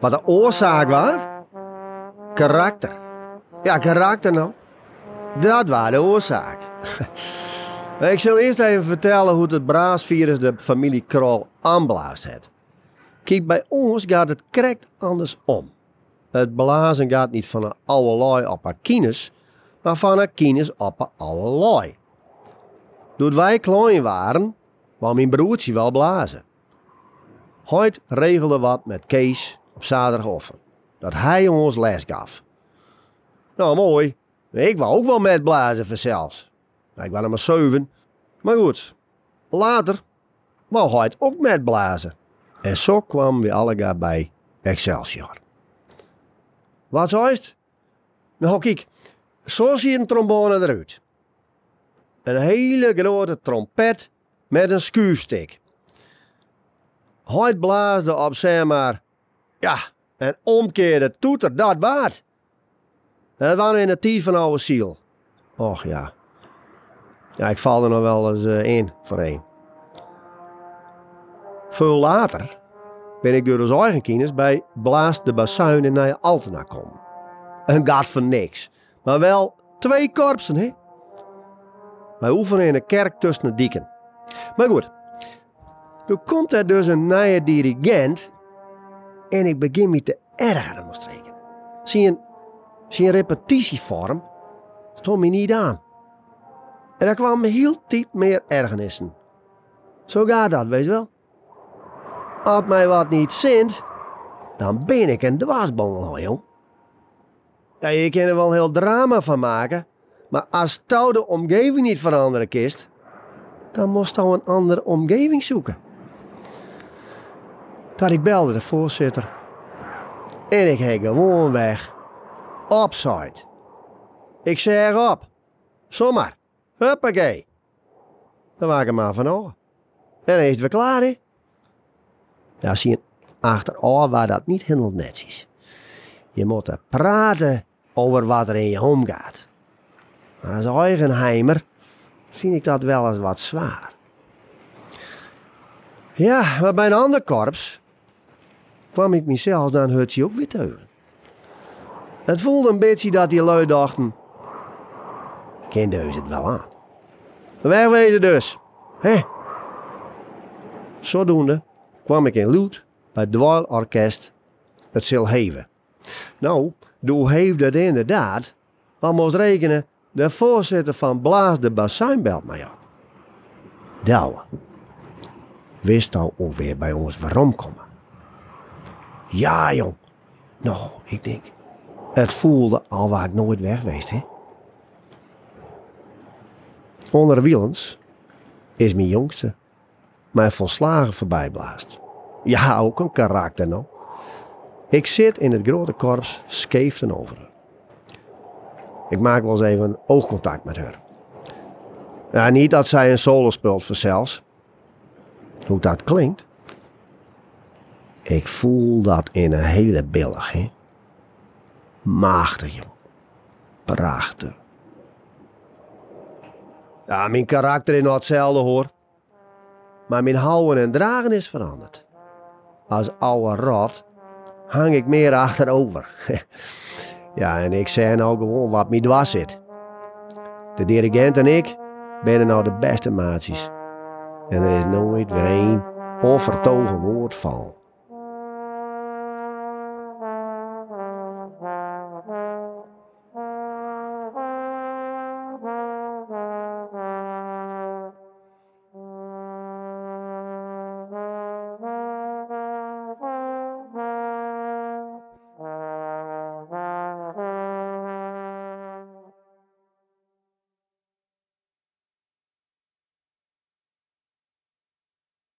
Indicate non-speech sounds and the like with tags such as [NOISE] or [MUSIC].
Wat de oorzaak was? Karakter. Ja, karakter nou. Dat was de oorzaak. [LAUGHS] Ik zal eerst even vertellen hoe het braasvirus de familie Krol aanblaast heeft. Kijk, bij ons gaat het correct andersom. Het blazen gaat niet van een oude looi op een kines, maar van een kines op een oude looi. Toen wij klein waren, wou mijn broertje wel blazen. Hoyt regelde wat met Kees op zaterdagochtend. Dat hij ons les gaf. Nou, mooi. Ik wou ook wel met blazen vanzelfs. Ik was nog maar zeven. Maar goed, later wou hij het ook met blazen. En zo kwamen we allemaal bij Excelsior. Wat zo is? Nou kijk, zo ziet een trombone eruit. Een hele grote trompet met een schuurstick. Hij blaasde op zeg maar, ja, en omkeerde toeter, dat waard. Dat waren in de tijd van oude ziel. Och ja. Ja, ik val er nog wel eens uh, in voor één. Veel later ben ik door de kennis bij Blaas de Bassuin in Nije Altena komen. Een gaat voor niks. Maar wel twee korpsen, hè? Wij oefenen in een kerk tussen de dieken. Maar goed, toen komt er dus een nieuwe dirigent en ik begin me te ergeren, moest rekenen. Zie een, een repetitievorm stond me niet aan. En daar kwam heel diep meer ergernissen. Zo gaat dat, weet je wel. Als mij wat niet zint, dan ben ik een dwaasbongel, jong. Ja, je kan er wel heel drama van maken, maar als touw de omgeving niet veranderen kist, dan moest je een andere omgeving zoeken. Dat ik belde de voorzitter en ik ging gewoon weg. Opside. Ik zeg op. Zomaar. Huppakee. Dan maak ik maar van En dan is het weer klaar, hè? Ja, zie je, achteraf waar dat niet heel netjes. Je moet praten over wat er in je omgaat. Maar als eigenheimer vind ik dat wel eens wat zwaar. Ja, maar bij een ander korps kwam ik mezelf dan hutje ook weer. Het voelde een beetje dat die lui dachten, dus het wel aan. Wegwezen dus, hè? Zodoende kwam ik in Loet bij het Dwaal-orkest het Zilheven. Nou, doe heeft het inderdaad, maar moest rekenen, de voorzitter van Blaas de Bassuin belt mij op. Douwe, wist al ook weer bij ons waarom komen? Ja, jong. Nou, ik denk, het voelde al waar ik nooit weg hè? Onder de wielens is mijn jongste mij volslagen voorbij blaast. Ja, ook een karakter nou. Ik zit in het grote korps scheef over. Ik maak wel eens even oogcontact met haar. Ja, niet dat zij een solo speelt voor zelfs. Hoe dat klinkt. Ik voel dat in een hele billig, hè. Machtig, joh. Prachtig. Ja, mijn karakter is nog hetzelfde, hoor. Maar mijn houden en dragen is veranderd. Als oude rot hang ik meer achterover. [LAUGHS] ja, en ik zei nou gewoon wat me dwars zit. De dirigent en ik ben nou de beste maatjes. En er is nooit weer één onvertogen woord van.